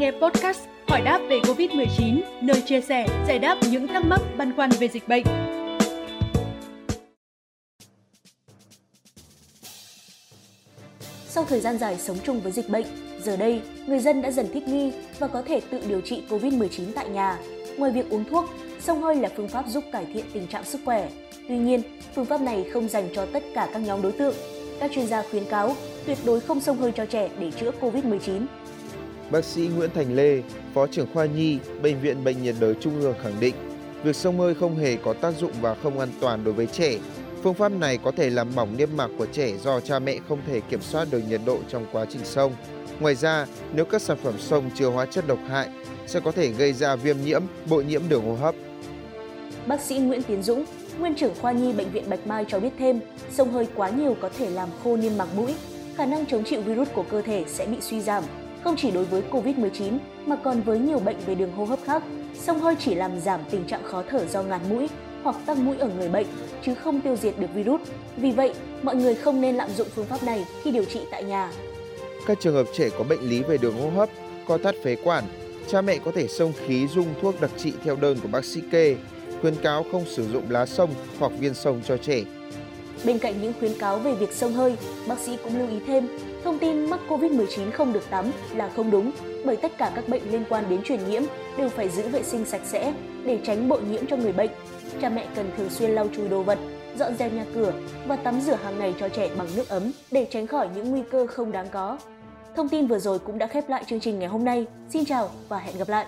nghe podcast Hỏi đáp về Covid-19, nơi chia sẻ, giải đáp những thắc mắc băn khoăn về dịch bệnh. Sau thời gian dài sống chung với dịch bệnh, giờ đây người dân đã dần thích nghi và có thể tự điều trị COVID-19 tại nhà. Ngoài việc uống thuốc, sông hơi là phương pháp giúp cải thiện tình trạng sức khỏe. Tuy nhiên, phương pháp này không dành cho tất cả các nhóm đối tượng. Các chuyên gia khuyến cáo tuyệt đối không sông hơi cho trẻ để chữa COVID-19 Bác sĩ Nguyễn Thành Lê, Phó trưởng khoa nhi, Bệnh viện Bệnh nhiệt đới Trung ương khẳng định, việc sông hơi không hề có tác dụng và không an toàn đối với trẻ. Phương pháp này có thể làm bỏng niêm mạc của trẻ do cha mẹ không thể kiểm soát được nhiệt độ trong quá trình sông. Ngoài ra, nếu các sản phẩm sông chứa hóa chất độc hại, sẽ có thể gây ra viêm nhiễm, bội nhiễm đường hô hấp. Bác sĩ Nguyễn Tiến Dũng, nguyên trưởng khoa nhi bệnh viện Bạch Mai cho biết thêm, sông hơi quá nhiều có thể làm khô niêm mạc mũi, khả năng chống chịu virus của cơ thể sẽ bị suy giảm, không chỉ đối với COVID-19 mà còn với nhiều bệnh về đường hô hấp khác. Sông hơi chỉ làm giảm tình trạng khó thở do ngạt mũi hoặc tắc mũi ở người bệnh, chứ không tiêu diệt được virus. Vì vậy, mọi người không nên lạm dụng phương pháp này khi điều trị tại nhà. Các trường hợp trẻ có bệnh lý về đường hô hấp, co thắt phế quản, cha mẹ có thể xông khí dung thuốc đặc trị theo đơn của bác sĩ kê, khuyên cáo không sử dụng lá sông hoặc viên sông cho trẻ. Bên cạnh những khuyến cáo về việc sông hơi, bác sĩ cũng lưu ý thêm, thông tin mắc COVID-19 không được tắm là không đúng, bởi tất cả các bệnh liên quan đến truyền nhiễm đều phải giữ vệ sinh sạch sẽ để tránh bội nhiễm cho người bệnh. Cha mẹ cần thường xuyên lau chùi đồ vật, dọn dẹp nhà cửa và tắm rửa hàng ngày cho trẻ bằng nước ấm để tránh khỏi những nguy cơ không đáng có. Thông tin vừa rồi cũng đã khép lại chương trình ngày hôm nay. Xin chào và hẹn gặp lại!